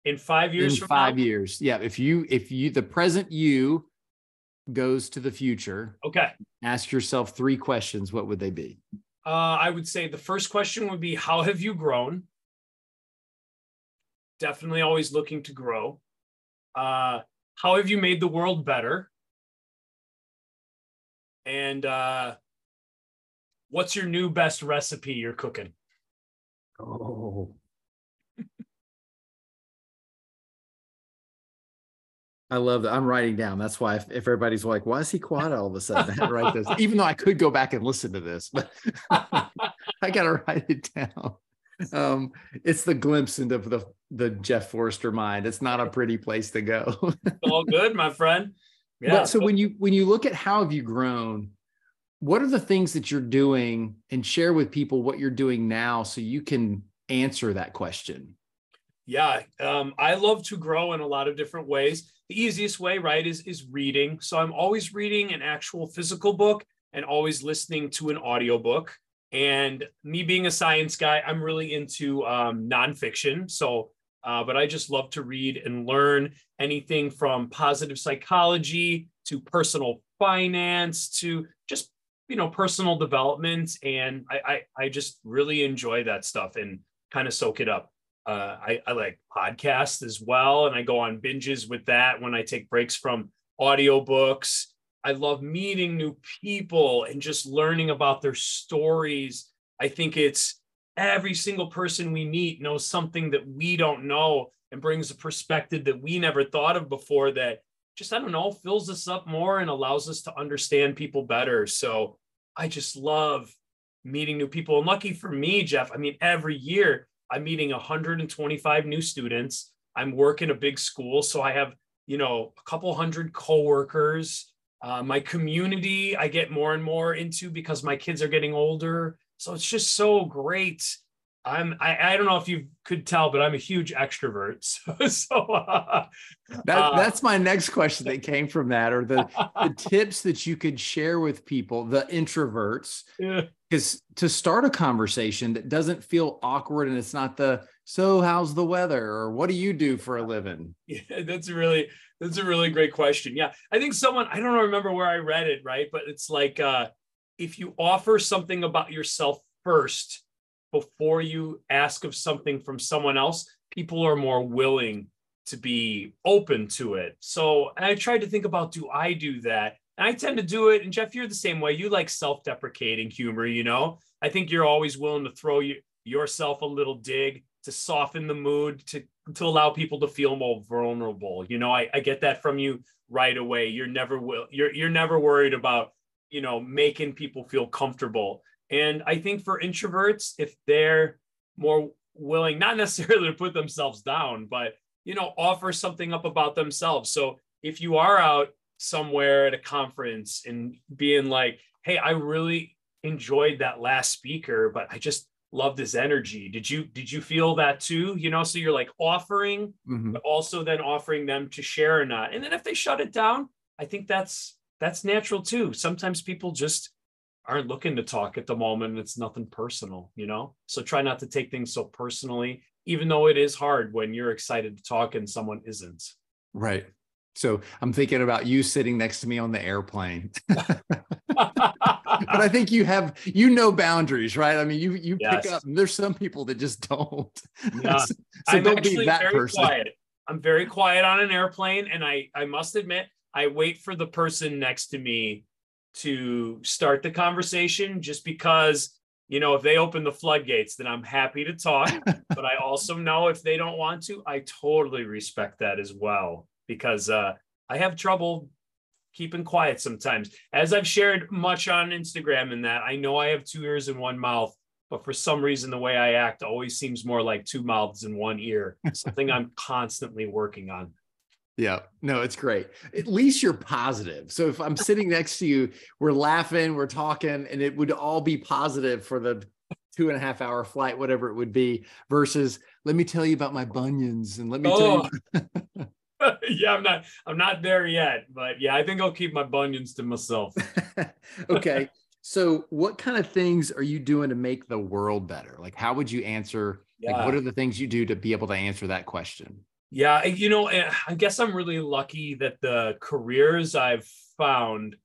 in five years. In five now? years. Yeah. If you, if you, the present you goes to the future. Okay. Ask yourself three questions. What would they be? Uh, I would say the first question would be How have you grown? Definitely always looking to grow. Uh, how have you made the world better? And uh, what's your new best recipe you're cooking? Oh, I love that. I'm writing down. That's why if, if everybody's like, why is he quiet all of a sudden? I write this, <laughs> even though I could go back and listen to this, but <laughs> <laughs> I got to write it down. Um, it's the glimpse into the, the Jeff Forrester mind. It's not a pretty place to go. all good, my friend. Yeah. But so when you, when you look at how have you grown, what are the things that you're doing and share with people what you're doing now so you can answer that question? Yeah, um, I love to grow in a lot of different ways the easiest way, right, is is reading. So I'm always reading an actual physical book and always listening to an audiobook. And me being a science guy, I'm really into um, nonfiction. So, uh, but I just love to read and learn anything from positive psychology to personal finance to just you know personal development and I, I i just really enjoy that stuff and kind of soak it up uh I, I like podcasts as well and i go on binges with that when i take breaks from audiobooks i love meeting new people and just learning about their stories i think it's every single person we meet knows something that we don't know and brings a perspective that we never thought of before that just I don't know fills us up more and allows us to understand people better. So I just love meeting new people. And lucky for me, Jeff, I mean every year I'm meeting 125 new students. I'm working a big school, so I have you know a couple hundred coworkers. Uh, my community I get more and more into because my kids are getting older. So it's just so great I'm I, I don't know if you could tell, but I'm a huge extrovert. <laughs> So, so uh, that, uh, that's my next question that <laughs> came from that, or the the <laughs> tips that you could share with people, the introverts, because yeah. to start a conversation that doesn't feel awkward and it's not the so how's the weather or what do you do for a living? Yeah, that's a really that's a really great question. Yeah, I think someone I don't remember where I read it right, but it's like uh, if you offer something about yourself first before you ask of something from someone else, people are more willing to be open to it. So I tried to think about do I do that? And I tend to do it. And Jeff, you're the same way. You like self deprecating humor, you know? I think you're always willing to throw you, yourself a little dig to soften the mood, to, to allow people to feel more vulnerable. You know, I, I get that from you right away. You're never will you're you're never worried about, you know, making people feel comfortable. And I think for introverts, if they're more willing, not <laughs> necessarily to put themselves down, but you know, offer something up about themselves. So if you are out somewhere at a conference and being like, hey, I really enjoyed that last speaker, but I just love this energy. Did you did you feel that too? You know, so you're like offering, mm-hmm. but also then offering them to share or not. And then if they shut it down, I think that's that's natural too. Sometimes people just aren't looking to talk at the moment. It's nothing personal, you know? So try not to take things so personally, even though it is hard when you're excited to talk and someone isn't. Right. So I'm thinking about you sitting next to me on the airplane. <laughs> but I think you have you know boundaries, right? I mean, you you yes. pick up. there's some people that just don't. Yeah. <laughs> so I'm don't be that person. Quiet. I'm very quiet on an airplane, and I I must admit I wait for the person next to me to start the conversation just because you know if they open the floodgates then i'm happy to talk. <laughs> But i also know if they don't want to i totally respect that as well because uh, i have trouble keeping quiet sometimes. As i've shared much on instagram and that i know i have two ears and one mouth but for some reason the way i act always seems more like two mouths and one ear something i'm <laughs> constantly working on yeah, no, it's great. At least you're positive. So if I'm sitting next to you, we're laughing, we're talking, and it would all be positive for the two and a half hour flight, whatever it would be, versus let me tell you about my bunions and let me oh. tell you. <laughs> <laughs> yeah, I'm not I'm not there yet, but yeah, I think I'll keep my bunions to myself. <laughs> okay. So what kind of things are you doing to make the world better? Like how would you answer yeah. like what are the things you do to be able to answer that question? Yeah, you know, eh, I guess I'm really lucky that the careers I've found,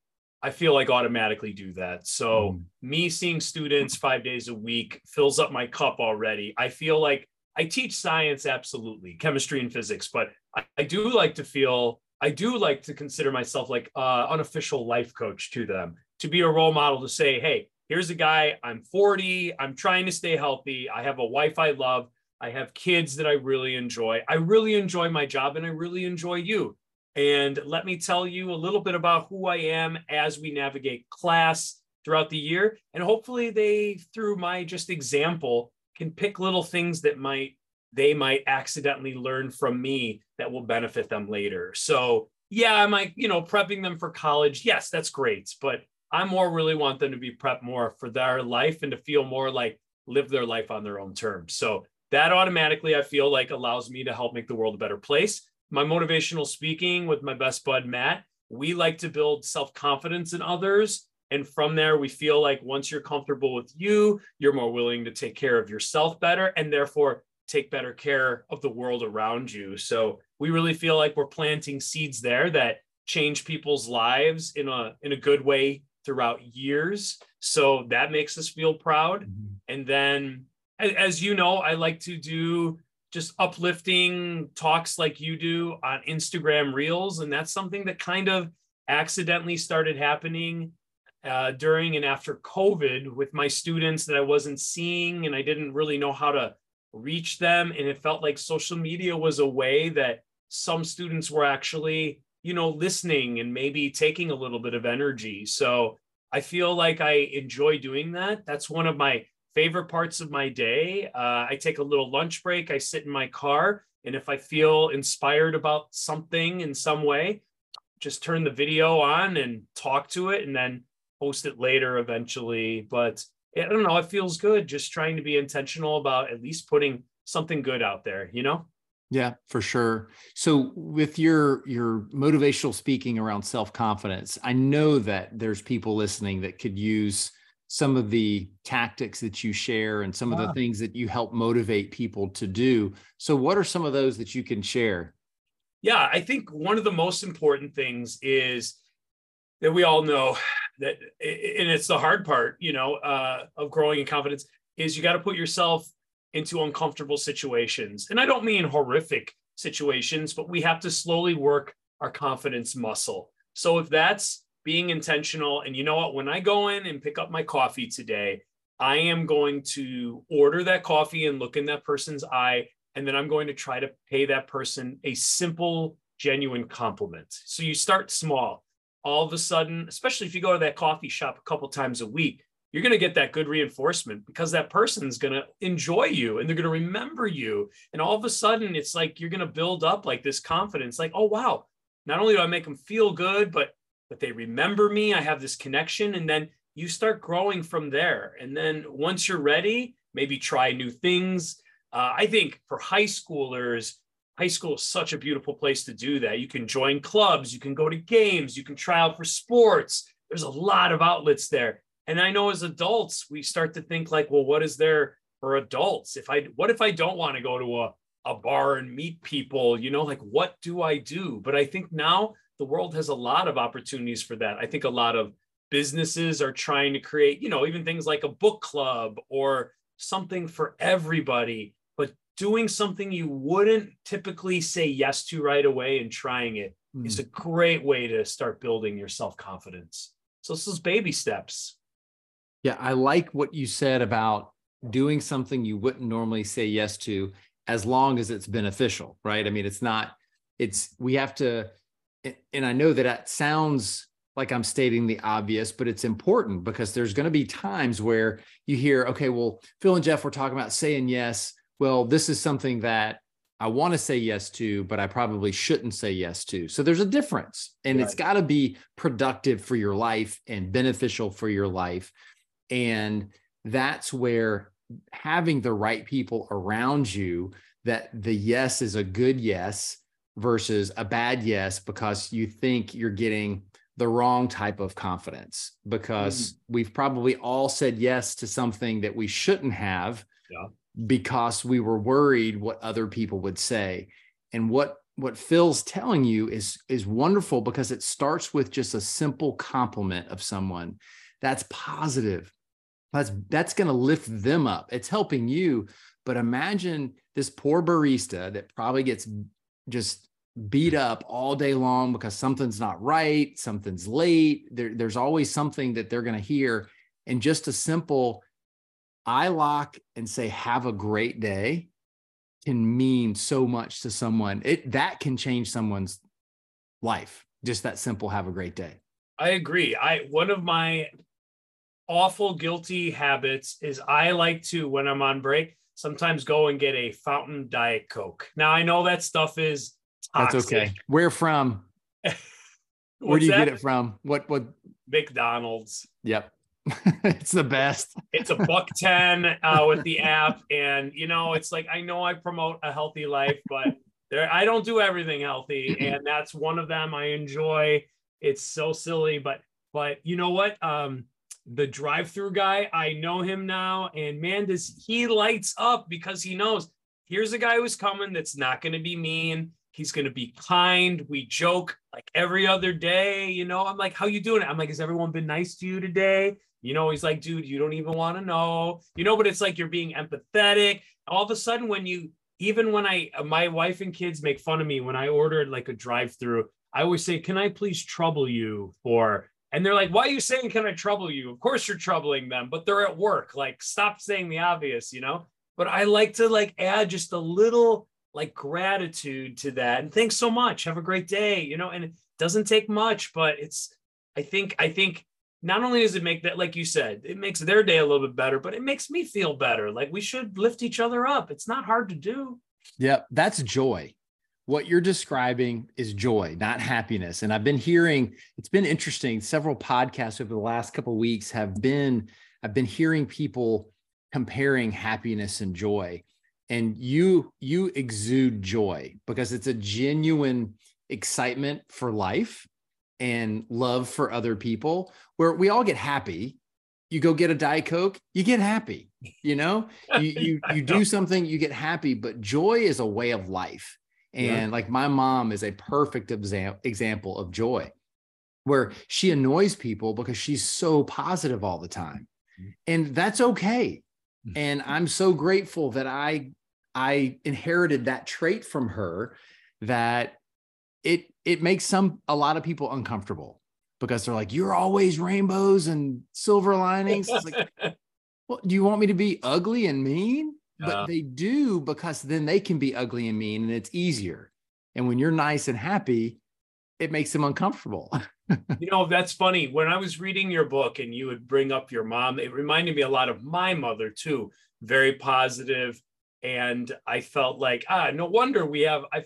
I feel like automatically do that. So, mm. me seeing students five days a week fills up my cup already. I feel like I teach science, absolutely, chemistry and physics, but I, I do like to feel, I do like to consider myself like uh, unofficial life coach to them, to be a role model to say, hey, here's a guy, I'm 40, I'm trying to stay healthy, I have a wife I love I have kids that I really enjoy. I really enjoy my job and I really enjoy you. And let me tell you a little bit about who I am as we navigate class throughout the year. And hopefully, they, through my just example, can pick little things that might they might accidentally learn from me that will benefit them later. So, yeah, I might, you know, prepping them for college. Yes, that's great. But I more really want them to be prepped more for their life and to feel more like live their life on their own terms. So that automatically I feel like allows me to help make the world a better place. My motivational speaking with my best bud Matt, we like to build self-confidence in others and from there we feel like once you're comfortable with you, you're more willing to take care of yourself better and therefore take better care of the world around you. So we really feel like we're planting seeds there that change people's lives in a in a good way throughout years. So that makes us feel proud. Mm-hmm. And then, as you know, I like to do just uplifting talks like you do on Instagram Reels. And that's something that kind of accidentally started happening uh, during and after COVID with my students that I wasn't seeing and I didn't really know how to reach them. And it felt like social media was a way that some students were actually, you know, listening and maybe taking a little bit of energy. So I feel like I enjoy doing that. That's one of my favorite parts of my day. Uh, I take a little lunch break, I sit in my car, and if I feel inspired about something in some way, just turn the video on and talk to it and then post it later eventually. But I don't know, it feels good just trying to be intentional about at least putting something good out there, you know? Yeah, for sure. So with your your motivational speaking around self-confidence, I know that there's people listening that could use some of the tactics that you share and some of the things that you help motivate people to do. So what are some of those that you can share? Yeah, I think one of the most important things is that we all know that and it's the hard part, you know, uh, of growing in confidence is you got to put yourself into uncomfortable situations. And I don't mean horrific situations, but we have to slowly work our confidence muscle. So if that's being intentional, and you know what, when I go in and pick up my coffee today, I am going to order that coffee and look in that person's eye. And then I'm going to try to pay that person a simple, genuine compliment. So you start small. All of a sudden, especially if you go to that coffee shop a couple times a week, you're going to get that good reinforcement because that person's going to enjoy you and they're going to remember you. And all of a sudden, it's like you're going to build up like this confidence like, oh, wow, not only do I make them feel good, but but they remember me. I have this connection. And then you start growing from there. And then once you're ready, maybe try new things. Uh, I think for high schoolers, high school is such a beautiful place to do that. You can join clubs, you can go to games, you can try out for sports. There's a lot of outlets there. And I know as adults, we start to think like, well, what is there for adults? If I, what if I don't want to go to a, a bar and meet people, you know, like what do I do? But I think now the world has a lot of opportunities for that. I think a lot of businesses are trying to create, you know, even things like a book club or something for everybody, but doing something you wouldn't typically say yes to right away and trying it mm. is a great way to start building your self confidence. So this is baby steps. Yeah, I like what you said about doing something you wouldn't normally say yes to as long as it's beneficial, right? I mean, it's not, it's, we have to, and I know that that sounds like I'm stating the obvious, but it's important because there's going to be times where you hear, okay, well, Phil and Jeff were talking about saying yes. Well, this is something that I want to say yes to, but I probably shouldn't say yes to. So there's a difference, and right. it's got to be productive for your life and beneficial for your life. And that's where having the right people around you that the yes is a good yes versus a bad yes because you think you're getting the wrong type of confidence because mm. we've probably all said yes to something that we shouldn't have yeah. because we were worried what other people would say and what what Phil's telling you is is wonderful because it starts with just a simple compliment of someone that's positive that's that's going to lift them up. It's helping you, but imagine this poor barista that probably gets just beat up all day long because something's not right, something's late. There, there's always something that they're going to hear, and just a simple "I lock" and say "Have a great day" can mean so much to someone. It that can change someone's life. Just that simple "Have a great day." I agree. I one of my awful guilty habits is I like to, when I'm on break, sometimes go and get a fountain diet Coke. Now I know that stuff is toxic. That's okay. Where from? <laughs> Where do you that? get it from? What what McDonald's. Yep. <laughs> it's the best. it's a buck 10 uh, with the <laughs> app. And you know, it's like I know I promote a healthy life, but there I don't do everything healthy. And that's one of them I enjoy. It's so silly, but but you know what? Um, the drive-through guy. I know him now, and man, does he lights up because he knows here's a guy who's coming that's not going to be mean. He's going to be kind. We joke like every other day. You know, I'm like, how you doing? I'm like, has everyone been nice to you today? You know, he's like, dude, you don't even want to know. You know, but it's like you're being empathetic. All of a sudden, when you, even when I, uh, my wife and kids make fun of me when I ordered like a drive through, I always say, can I please trouble you for and they're like, why are you saying, can I trouble you? Of course you're troubling them, but they're at work. Like, stop saying the obvious, you know? But I like to like add just a little like gratitude to that. And thanks so much. Have a great day, you know? And it doesn't take much, but it's, I think, I think not only does it make that, like you said, it makes their day a little bit better, but it makes me feel better. Like we should lift each other up. It's not hard to do. Yeah, that's joy what you're describing is joy, not happiness. And I've been hearing it's been interesting. Several podcasts over the last couple of weeks have been I've been hearing people comparing happiness and joy. And you you exude joy because it's a genuine excitement for life and love for other people where we all get happy you go get a diet coke you get happy you know <laughs> you you, you do something you get happy but joy is a way of life and yeah. like my mom is a perfect exam- example of joy, where she annoys people because she's so positive all the time. Mm-hmm. And that's okay. Mm-hmm. And I'm so grateful that I I inherited that trait from her that it it makes some a lot of people uncomfortable because they're like, you're always rainbows and silver linings. It's like, <laughs> well, do you want me to be ugly and mean? But they do because then they can be ugly and mean and it's easier. And when you're nice and happy, it makes them uncomfortable. <laughs> you know, that's funny. When I was reading your book and you would bring up your mom, it reminded me a lot of my mother too. Very positive, and I felt like ah, no wonder we have I,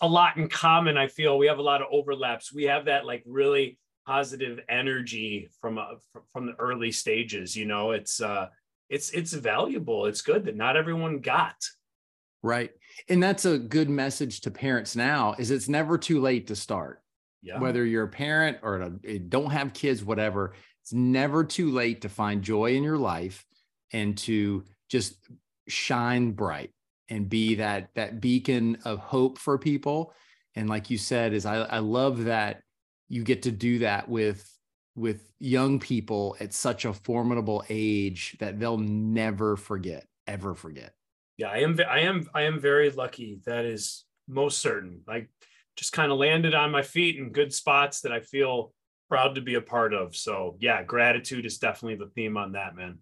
a lot in common. I feel we have a lot of overlaps. We have that like really positive energy from uh, from the early stages. You know, it's uh, it's it's valuable. It's good that not everyone got. Right. And that's a good message to parents now is it's never too late to start. Yeah. Whether you're a parent or a, don't have kids, whatever, it's never too late to find joy in your life and to just shine bright and be that that beacon of hope for people. And like you said, is I, I love that you get to do that with with young people at such a formidable age that they'll never forget, ever forget. Yeah, I am. I am. I am very lucky. That is most certain. I just kind of landed on my feet in good spots that I feel proud to be a part of. So yeah, gratitude is definitely the theme on that, man.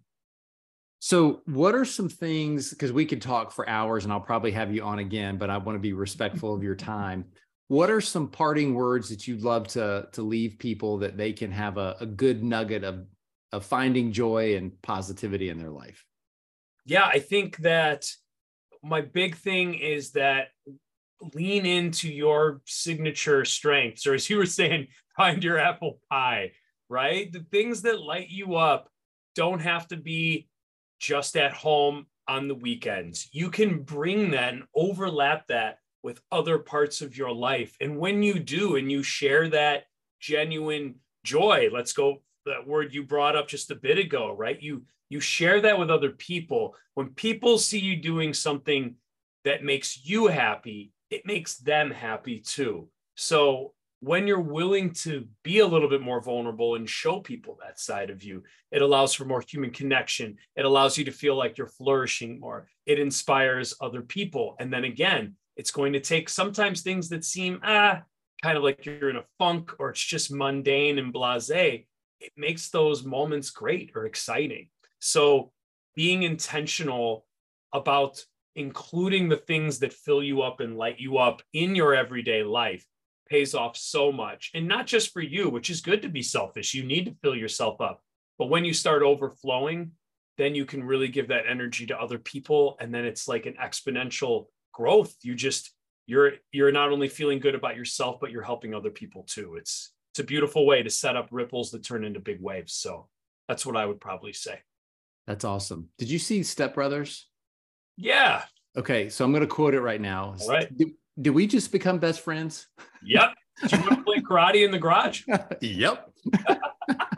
So, what are some things? Because we could talk for hours, and I'll probably have you on again, but I want to be respectful of your time what are some parting words that you'd love to to leave people that they can have a, a good nugget of of finding joy and positivity in their life? Yeah i think that my big thing is that lean into your signature strengths or as you were saying <laughs> find your apple pie right? The things that light you up don't have to be just at home on the weekends. You can bring that and overlap that with other parts of your life. And when you do, and you share that genuine joy, let's go that word you brought up just a bit ago, right? You you share that with other people. When people see you doing something that makes you happy, it makes them happy too. So when you're willing to be a little bit more vulnerable and show people that side of you, it allows for more human connection. It allows you to feel like you're flourishing more. It inspires other people. And then again, it's going to take sometimes things that seem ah kind of like you're in a funk or it's just mundane and blasé. It makes those moments great or exciting. So being intentional about including the things that fill you up and light you up in your everyday life pays off so much. And not just for you, which is good to be selfish. You need to fill yourself up. But when you start overflowing, then you can really give that energy to other people. And then it's like an exponential growth you just you're you're not only feeling good about yourself but you're helping other people too. It's it's a beautiful way to set up ripples that turn into big waves. So that's what i would probably say. That's awesome. Did you see step brothers? Yeah. Okay so i'm going to quote it right now. All right. Did, did we just become best friends? Yep. Did you want to play karate in the garage? <laughs> Yep <laughs>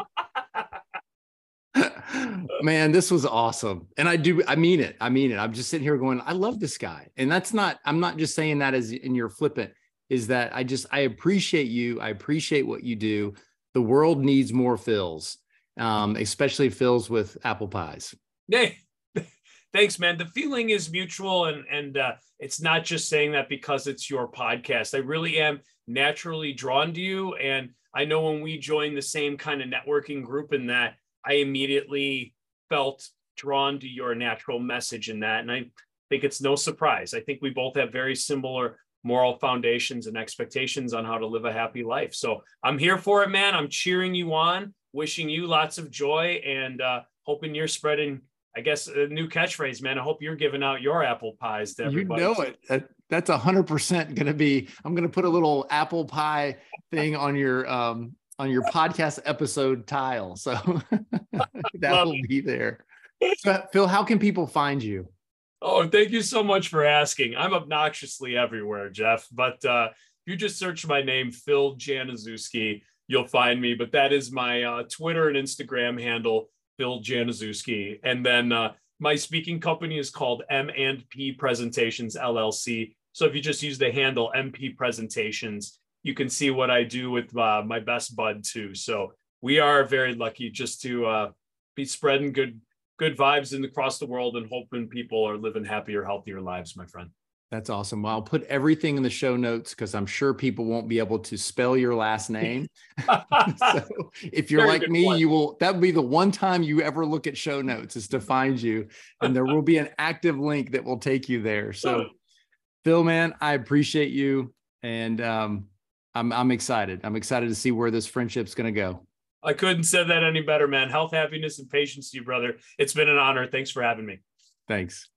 Man, this was awesome. And I do, I mean it. I mean it. I'm just sitting here going, I love this guy. And that's not, I'm not just saying that as in your flippant, is that I just, I appreciate you. I appreciate what you do. The world needs more Phils, um, especially Phils with apple pies. Hey, <laughs> thanks, man. The feeling is mutual. And, and, uh, it's not just saying that because it's your podcast. I really am naturally drawn to you. And I know when we joined the same kind of networking group in that I immediately felt drawn to your natural message in that. And I think it's no surprise. I think we both have very similar moral foundations and expectations on how to live a happy life. So I'm here for it, man. I'm cheering you on, wishing you lots of joy and uh, hoping you're spreading I guess a new catchphrase, man. I hope you're giving out your apple pies to everybody. You know it. That, that's a hundred percent going to be. I'm going to put a little apple pie thing on your um on your podcast episode tile, so <laughs> that will be there. So, Phil, how can people find you? Oh, thank you so much for asking. I'm obnoxiously everywhere, Jeff. But uh, if you just search my name, Phil Januszewski, you'll find me. But that is my uh, Twitter and Instagram handle. Phil Januszewski. And then uh, my speaking company is called M and P Presentations LLC. So if you just use the handle MP Presentations, you can see what I do with uh, my best bud too. So we are very lucky just to uh, be spreading good good vibes in across the world and hoping people are living happier, healthier lives, my friend. That's awesome. Well, I'll put everything in the show notes because I'm sure people won't be able to spell your last name. <laughs> <laughs> so if you're Very like me, point. you will, that will be the one time you ever look at show notes is to find you. And there will be an active link that will take you there. So, <laughs> Phil, man, I appreciate you. And um, I'm, I'm excited. I'm excited to see where this friendship's going to go. I couldn't say that any better, man. Health, happiness, and patience to you, brother. It's been an honor. Thanks for having me. Thanks.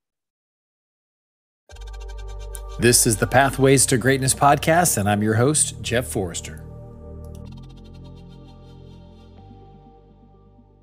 This is the Pathways to Greatness podcast, and I'm your host, Jeff Forrester.